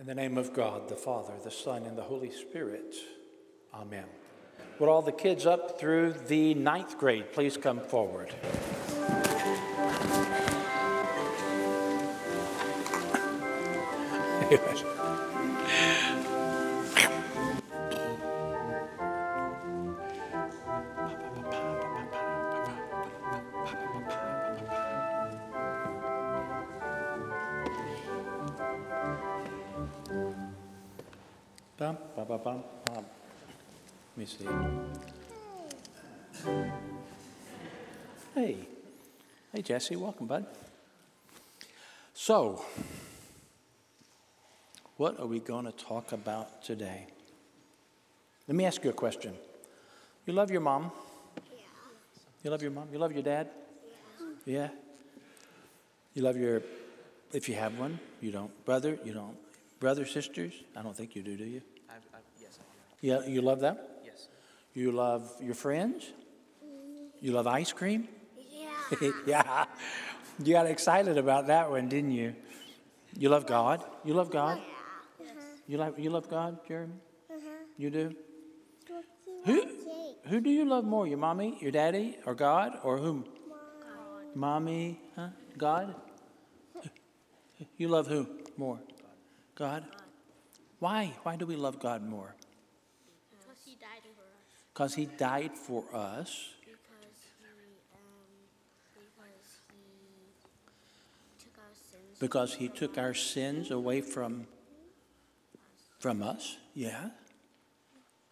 In the name of God, the Father, the Son, and the Holy Spirit. Amen. Would all the kids up through the ninth grade please come forward? bum. Let me see. Hey. Hey, Jesse. Welcome, bud. So, what are we going to talk about today? Let me ask you a question. You love your mom? Yeah. You love your mom? You love your dad? Yeah. Yeah? You love your, if you have one, you don't. Brother, you don't. Brother, sisters? I don't think you do, do you? I, I, yes, I do. Yeah, you love them? Yes. You love your friends? You love ice cream? Yeah. yeah. You got excited about that one, didn't you? You love God? You love God? Yeah. You love you love God, Jeremy? You do? Who who do you love more? Your mommy, your daddy, or God, or whom? Mommy, huh? God? You love who more? God. Why? Why do we love God more? Because he died for us. Because he died for us. Because he um because he took our because he took our sins. away from from us yeah.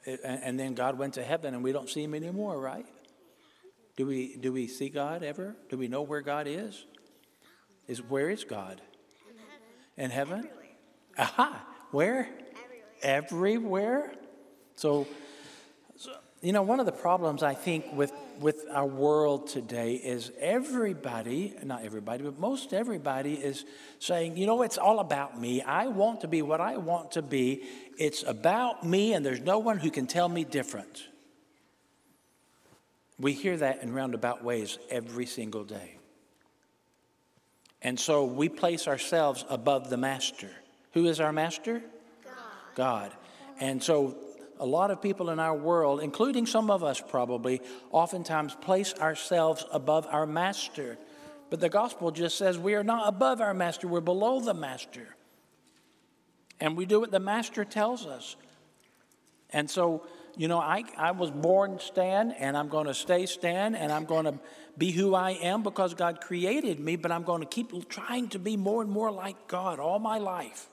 And, and then god went to heaven and we don't see him anymore right? Do we do we see god ever? Do we know where god is? Is where is god? In heaven. Aha! Where? Everywhere? So so, you know, one of the problems I think with, with our world today is everybody, not everybody, but most everybody is saying, you know, it's all about me. I want to be what I want to be. It's about me, and there's no one who can tell me different. We hear that in roundabout ways every single day. And so we place ourselves above the master. Who is our master? God. God. And so a lot of people in our world, including some of us probably, oftentimes place ourselves above our master. But the gospel just says we are not above our master, we're below the master. And we do what the master tells us. And so, you know, I, I was born Stan, and I'm going to stay Stan, and I'm going to be who I am because God created me, but I'm going to keep trying to be more and more like God all my life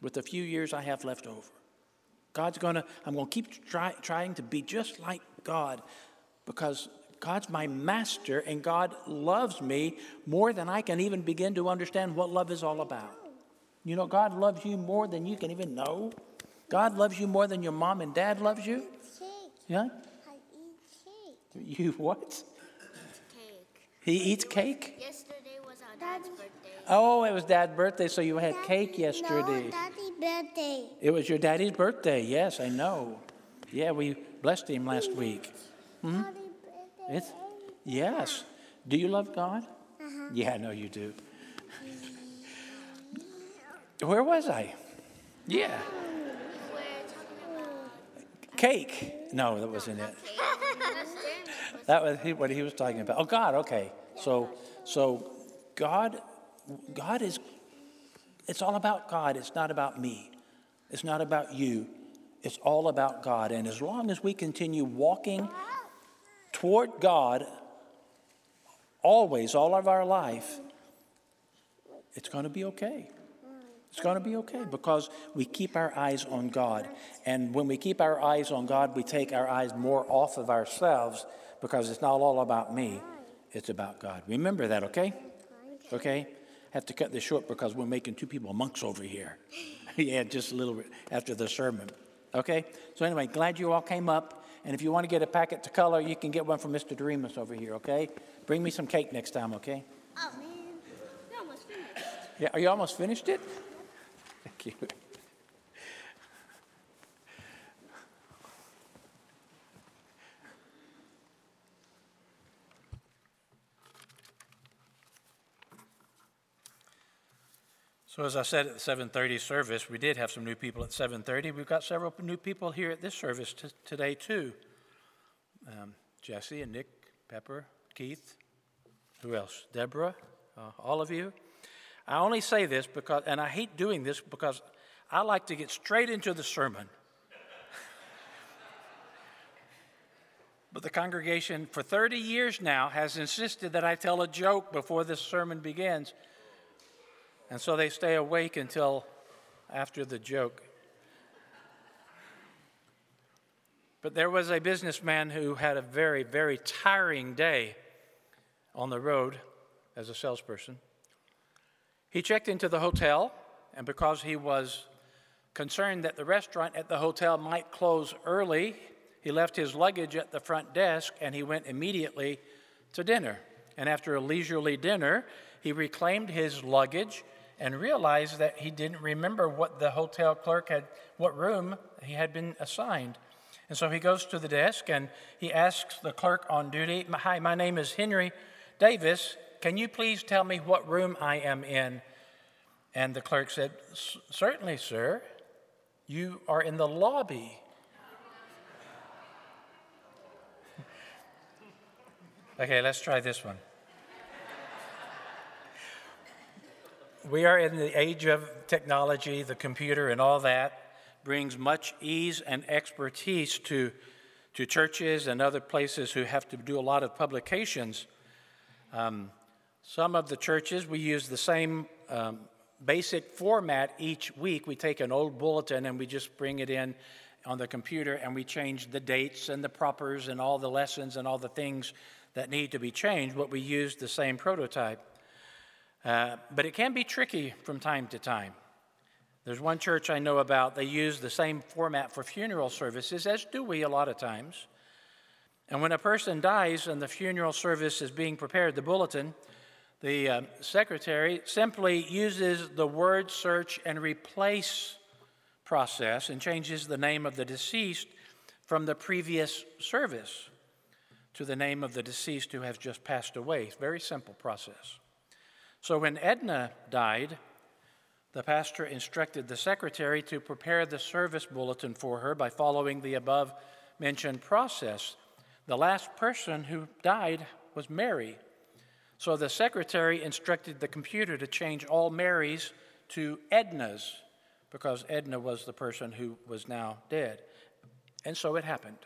with the few years I have left over. God's going to, I'm going to keep try, trying to be just like God because God's my master and God loves me more than I can even begin to understand what love is all about. You know, God loves you more than you can even know. God loves you more than your mom and dad loves you. Yeah? I eat cake. You what? Cake. He eats cake? Yesterday was our dad's birthday. Oh, it was dad's birthday, so you had cake yesterday. No, daddy birthday. It was your daddy's birthday. Yes, I know. Yeah, we blessed him last week. Hmm? Birthday. It's yes. Do you love God? Uh-huh. Yeah, I know you do. Where was I? Yeah, We're talking about cake. No, that wasn't it. cake. That's Jeremy. That was he- what he was talking about. Oh, God. Okay. So, so God, God is. It's all about God. It's not about me. It's not about you. It's all about God. And as long as we continue walking toward God, always, all of our life, it's going to be okay. It's going to be okay because we keep our eyes on God. And when we keep our eyes on God, we take our eyes more off of ourselves because it's not all about me, it's about God. Remember that, okay? Okay? Have to cut this short because we're making two people monks over here. yeah, just a little bit after the sermon. Okay? So, anyway, glad you all came up. And if you want to get a packet to color, you can get one from Mr. Doremus over here, okay? Bring me some cake next time, okay? Oh man, you almost finished. Yeah, are you almost finished it? Thank you. So as I said at the 7:30 service, we did have some new people at 7:30. We've got several new people here at this service t- today too. Um, Jesse and Nick, Pepper, Keith, who else? Deborah, uh, all of you. I only say this because, and I hate doing this because I like to get straight into the sermon. but the congregation for 30 years now has insisted that I tell a joke before this sermon begins. And so they stay awake until after the joke. But there was a businessman who had a very, very tiring day on the road as a salesperson. He checked into the hotel, and because he was concerned that the restaurant at the hotel might close early, he left his luggage at the front desk and he went immediately to dinner. And after a leisurely dinner, he reclaimed his luggage and realized that he didn't remember what the hotel clerk had, what room he had been assigned. And so he goes to the desk and he asks the clerk on duty, Hi, my name is Henry Davis. Can you please tell me what room I am in? And the clerk said, Certainly, sir. You are in the lobby. okay, let's try this one. We are in the age of technology, the computer, and all that brings much ease and expertise to, to churches and other places who have to do a lot of publications. Um, some of the churches, we use the same um, basic format each week. We take an old bulletin and we just bring it in on the computer and we change the dates and the propers and all the lessons and all the things that need to be changed, but we use the same prototype. Uh, but it can be tricky from time to time. There's one church I know about, they use the same format for funeral services, as do we a lot of times. And when a person dies and the funeral service is being prepared, the bulletin, the uh, secretary simply uses the word search and replace process and changes the name of the deceased from the previous service to the name of the deceased who has just passed away. Very simple process. So when Edna died, the pastor instructed the secretary to prepare the service bulletin for her by following the above mentioned process. The last person who died was Mary. So the secretary instructed the computer to change all Marys to Ednas because Edna was the person who was now dead. And so it happened.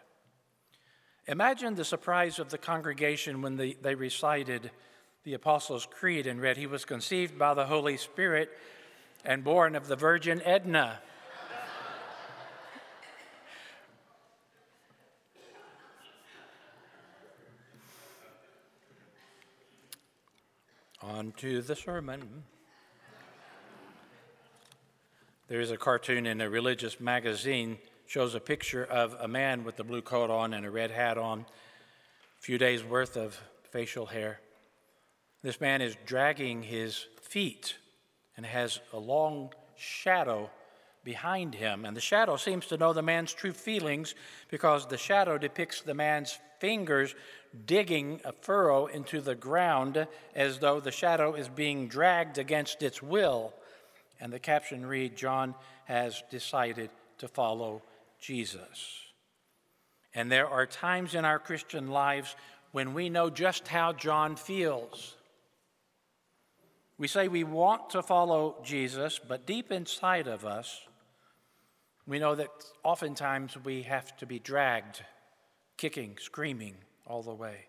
Imagine the surprise of the congregation when the, they recited the Apostles' Creed and read, He was conceived by the Holy Spirit and born of the Virgin Edna. On to the sermon. There is a cartoon in a religious magazine shows a picture of a man with a blue coat on and a red hat on, a few days worth of facial hair. This man is dragging his feet and has a long shadow behind him. And the shadow seems to know the man's true feelings because the shadow depicts the man's fingers digging a furrow into the ground as though the shadow is being dragged against its will. And the caption read John has decided to follow Jesus. And there are times in our Christian lives when we know just how John feels. We say we want to follow Jesus, but deep inside of us, we know that oftentimes we have to be dragged, kicking, screaming all the way.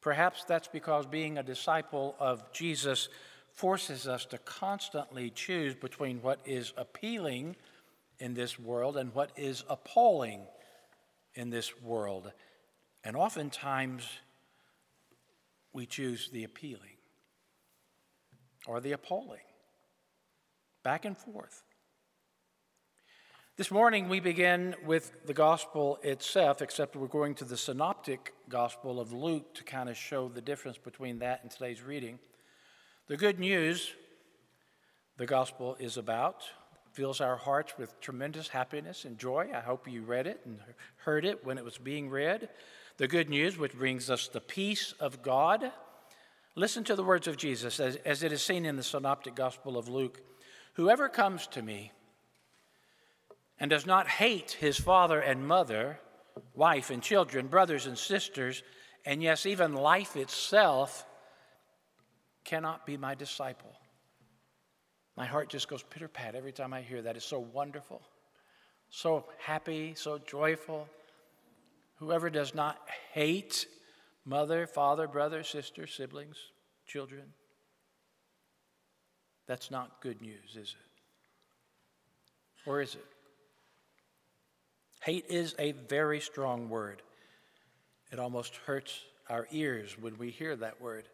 Perhaps that's because being a disciple of Jesus forces us to constantly choose between what is appealing in this world and what is appalling in this world. And oftentimes we choose the appealing or the appalling. Back and forth. This morning we begin with the gospel itself, except we're going to the synoptic gospel of Luke to kind of show the difference between that and today's reading. The good news the gospel is about fills our hearts with tremendous happiness and joy. I hope you read it and heard it when it was being read. The good news, which brings us the peace of God Listen to the words of Jesus as, as it is seen in the Synoptic Gospel of Luke. Whoever comes to me and does not hate his father and mother, wife and children, brothers and sisters, and yes, even life itself, cannot be my disciple. My heart just goes pitter pat every time I hear that. It's so wonderful, so happy, so joyful. Whoever does not hate mother, father, brother, sister, siblings, children, that's not good news, is it? Or is it? Hate is a very strong word. It almost hurts our ears when we hear that word.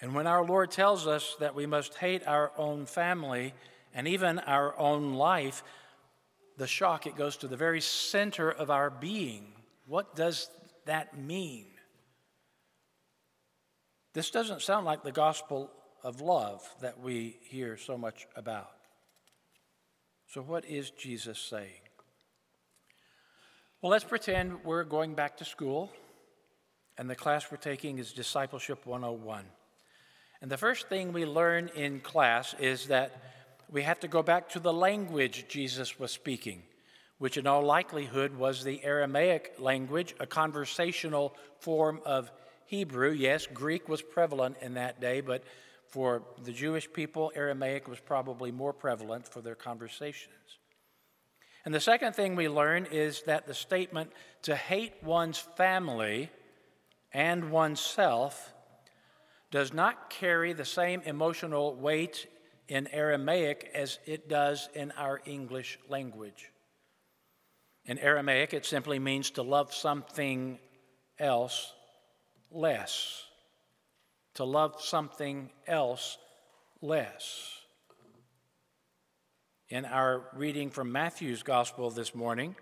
And when our Lord tells us that we must hate our own family and even our own life, the shock, it goes to the very center of our being. What does that mean? This doesn't sound like the gospel of love that we hear so much about. So, what is Jesus saying? Well, let's pretend we're going back to school, and the class we're taking is Discipleship 101. And the first thing we learn in class is that we have to go back to the language Jesus was speaking, which in all likelihood was the Aramaic language, a conversational form of Hebrew. Yes, Greek was prevalent in that day, but for the Jewish people, Aramaic was probably more prevalent for their conversations. And the second thing we learn is that the statement to hate one's family and oneself does not carry the same emotional weight in Aramaic as it does in our English language. In Aramaic, it simply means to love something else less. To love something else less. In our reading from Matthew's Gospel this morning,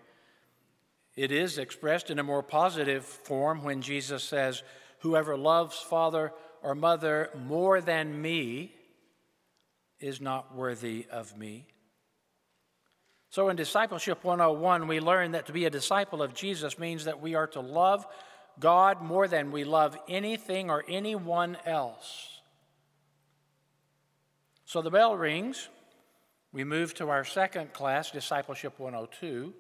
it is expressed in a more positive form when Jesus says, Whoever loves father or mother more than me is not worthy of me. So, in Discipleship 101, we learn that to be a disciple of Jesus means that we are to love God more than we love anything or anyone else. So, the bell rings. We move to our second class, Discipleship 102.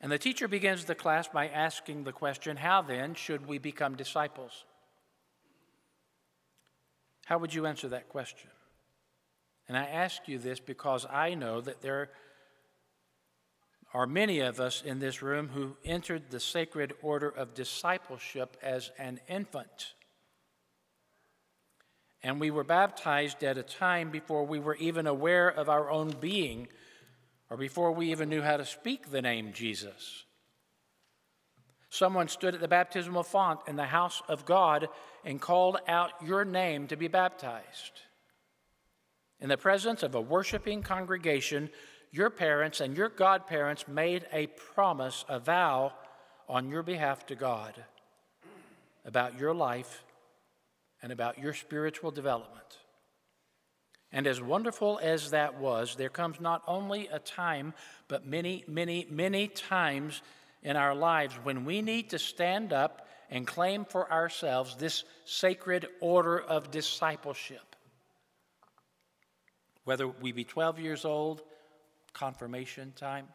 And the teacher begins the class by asking the question How then should we become disciples? How would you answer that question? And I ask you this because I know that there are many of us in this room who entered the sacred order of discipleship as an infant. And we were baptized at a time before we were even aware of our own being or before we even knew how to speak the name Jesus. Someone stood at the baptismal font in the house of God and called out your name to be baptized. In the presence of a worshiping congregation, your parents and your godparents made a promise, a vow on your behalf to God about your life and about your spiritual development. And as wonderful as that was, there comes not only a time, but many, many, many times in our lives when we need to stand up and claim for ourselves this sacred order of discipleship. Whether we be 12 years old, confirmation time,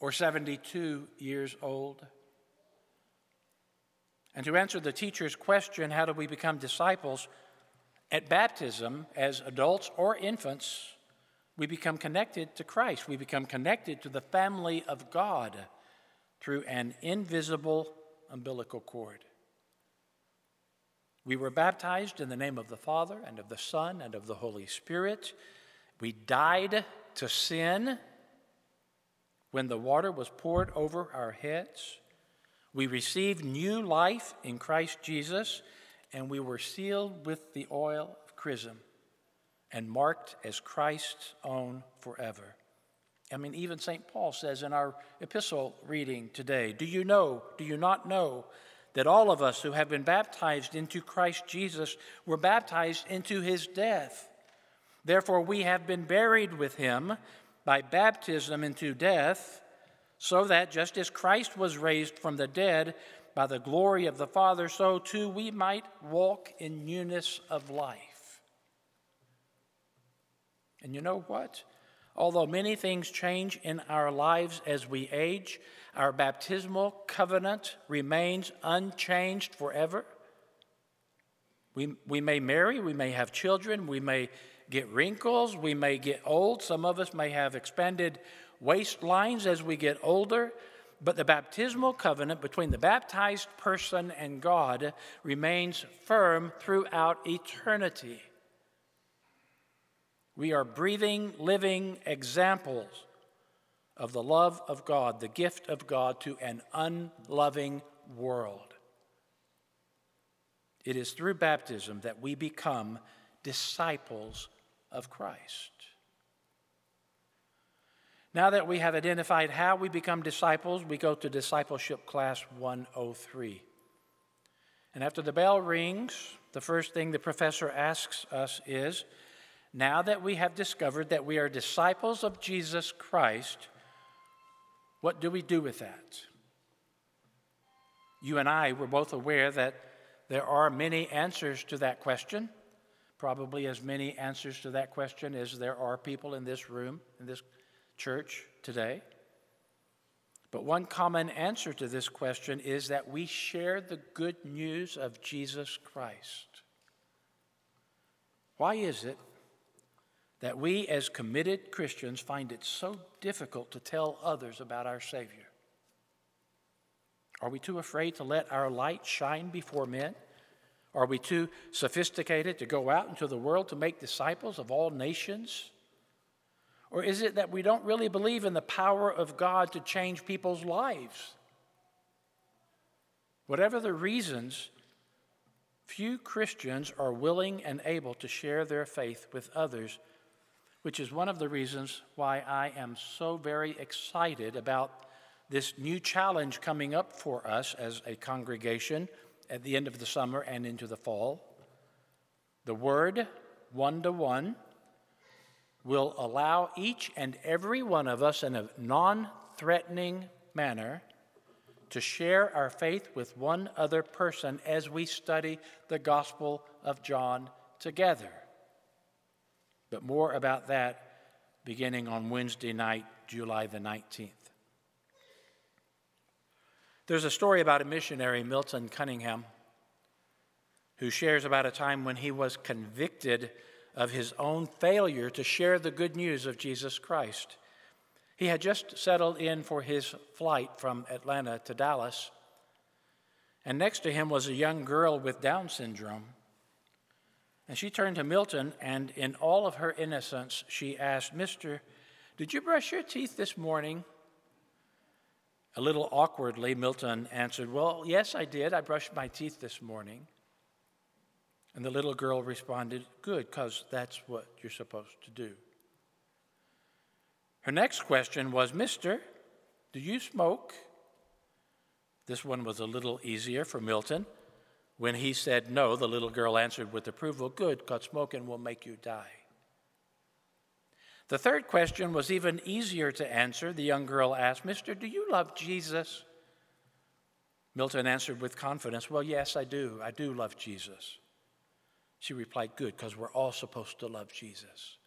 or 72 years old. And to answer the teacher's question, how do we become disciples? At baptism, as adults or infants, we become connected to Christ. We become connected to the family of God through an invisible umbilical cord. We were baptized in the name of the Father and of the Son and of the Holy Spirit. We died to sin when the water was poured over our heads. We received new life in Christ Jesus, and we were sealed with the oil of chrism and marked as Christ's own forever. I mean, even St. Paul says in our epistle reading today Do you know, do you not know, that all of us who have been baptized into Christ Jesus were baptized into his death? Therefore, we have been buried with him by baptism into death, so that just as Christ was raised from the dead by the glory of the Father, so too we might walk in newness of life. And you know what? Although many things change in our lives as we age, our baptismal covenant remains unchanged forever. We, we may marry, we may have children, we may get wrinkles, we may get old. Some of us may have expanded waistlines as we get older. But the baptismal covenant between the baptized person and God remains firm throughout eternity. We are breathing, living examples of the love of God, the gift of God to an unloving world. It is through baptism that we become disciples of Christ. Now that we have identified how we become disciples, we go to discipleship class 103. And after the bell rings, the first thing the professor asks us is now that we have discovered that we are disciples of Jesus Christ, what do we do with that? You and I were both aware that there are many answers to that question, probably as many answers to that question as there are people in this room, in this church today. But one common answer to this question is that we share the good news of Jesus Christ. Why is it that we, as committed Christians, find it so difficult to tell others about our Savior? Are we too afraid to let our light shine before men? Are we too sophisticated to go out into the world to make disciples of all nations? Or is it that we don't really believe in the power of God to change people's lives? Whatever the reasons, few Christians are willing and able to share their faith with others which is one of the reasons why I am so very excited about this new challenge coming up for us as a congregation at the end of the summer and into the fall. The Word, one to one, will allow each and every one of us in a non threatening manner to share our faith with one other person as we study the Gospel of John together. But more about that beginning on Wednesday night, July the 19th. There's a story about a missionary, Milton Cunningham, who shares about a time when he was convicted of his own failure to share the good news of Jesus Christ. He had just settled in for his flight from Atlanta to Dallas, and next to him was a young girl with Down syndrome. And she turned to Milton, and in all of her innocence, she asked, Mister, did you brush your teeth this morning? A little awkwardly, Milton answered, Well, yes, I did. I brushed my teeth this morning. And the little girl responded, Good, because that's what you're supposed to do. Her next question was, Mister, do you smoke? This one was a little easier for Milton. When he said no, the little girl answered with approval, Good, because smoking will make you die. The third question was even easier to answer. The young girl asked, Mister, do you love Jesus? Milton answered with confidence, Well, yes, I do. I do love Jesus. She replied, Good, because we're all supposed to love Jesus.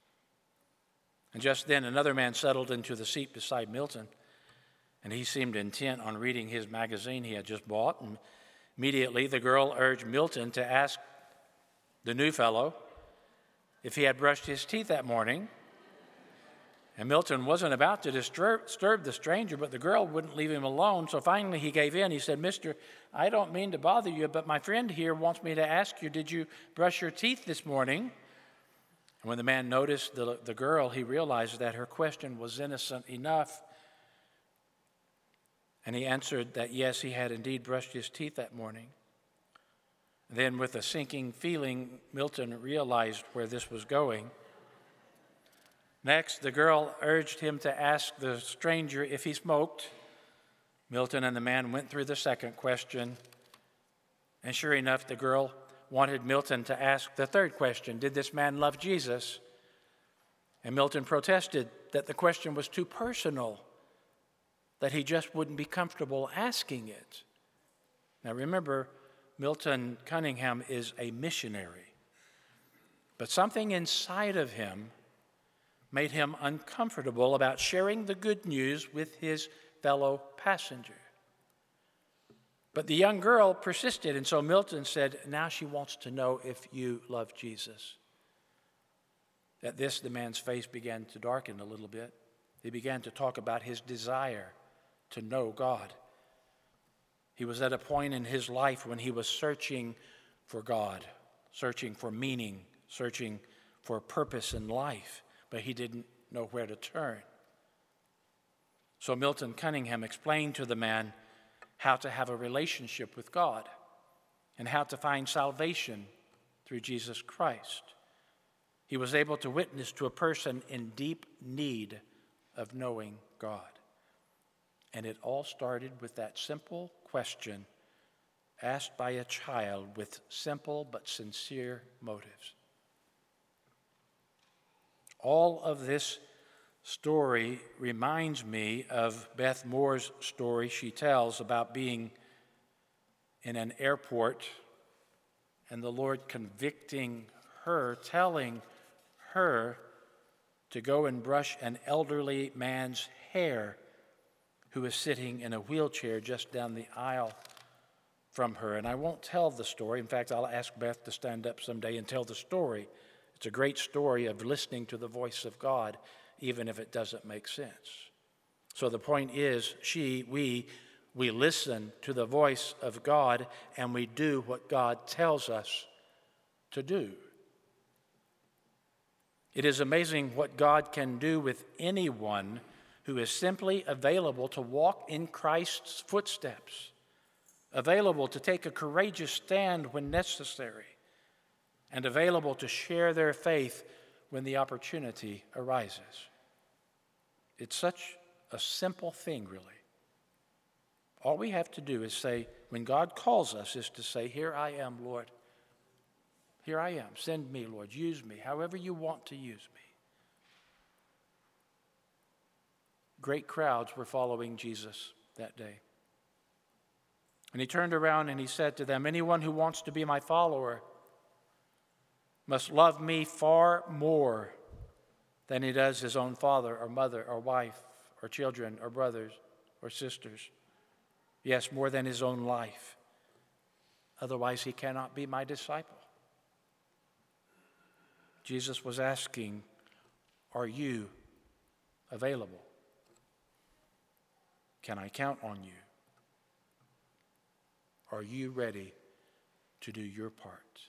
And just then, another man settled into the seat beside Milton, and he seemed intent on reading his magazine he had just bought. And Immediately, the girl urged Milton to ask the new fellow if he had brushed his teeth that morning. And Milton wasn't about to disturb, disturb, the stranger, but the girl wouldn't leave him alone. So finally, he gave in. He said, Mister, I don't mean to bother you, but my friend here wants me to ask you, did you brush your teeth this morning? And when the man noticed the, the girl, he realized that her question was innocent enough and he answered that yes, he had indeed brushed his teeth that morning. Then, with a sinking feeling, Milton realized where this was going. Next, the girl urged him to ask the stranger if he smoked. Milton and the man went through the second question. And sure enough, the girl wanted Milton to ask the third question Did this man love Jesus? And Milton protested that the question was too personal that he just wouldn't be comfortable asking it. Now remember, Milton Cunningham is a missionary, but something inside of him made him uncomfortable about sharing the good news with his fellow passenger. But the young girl persisted, and so Milton said, Now she wants to know if you love Jesus. At this, the man's face began to darken a little bit. He began to talk about his desire to know God. He was at a point in his life when he was searching for God, searching for meaning, searching for purpose in life, but he didn't know where to turn. So Milton Cunningham explained to the man how to have a relationship with God and how to find salvation through Jesus Christ. He was able to witness to a person in deep need of knowing God. And it all started with that simple question asked by a child with simple but sincere motives. All of this story reminds me of Beth Moore's story she tells about being in an airport and the Lord convicting her, telling her to go and brush an elderly man's hair who is sitting in a wheelchair just down the aisle from her. And I won't tell the story. In fact, I'll ask Beth to stand up someday and tell the story. It's a great story of listening to the voice of God even if it doesn't make sense. So the point is, she, we, we listen to the voice of God and we do what God tells us to do. It is amazing what God can do with anyone who is simply available to walk in Christ's footsteps, available to take a courageous stand when necessary, and available to share their faith when the opportunity arises. It's such a simple thing, really. All we have to do is say, when God calls us, is to say, Here I am, Lord. Here I am. Send me, Lord. Use me, however you want to use me. Great crowds were following Jesus that day. And he turned around and he said to them, Anyone who wants to be my follower must love me far more than he does his own father or mother or wife or children or brothers or sisters. Yes, more than his own life. Otherwise, he cannot be my disciple. Jesus was asking, Are you available? Can I count on you? Are you ready to do your part?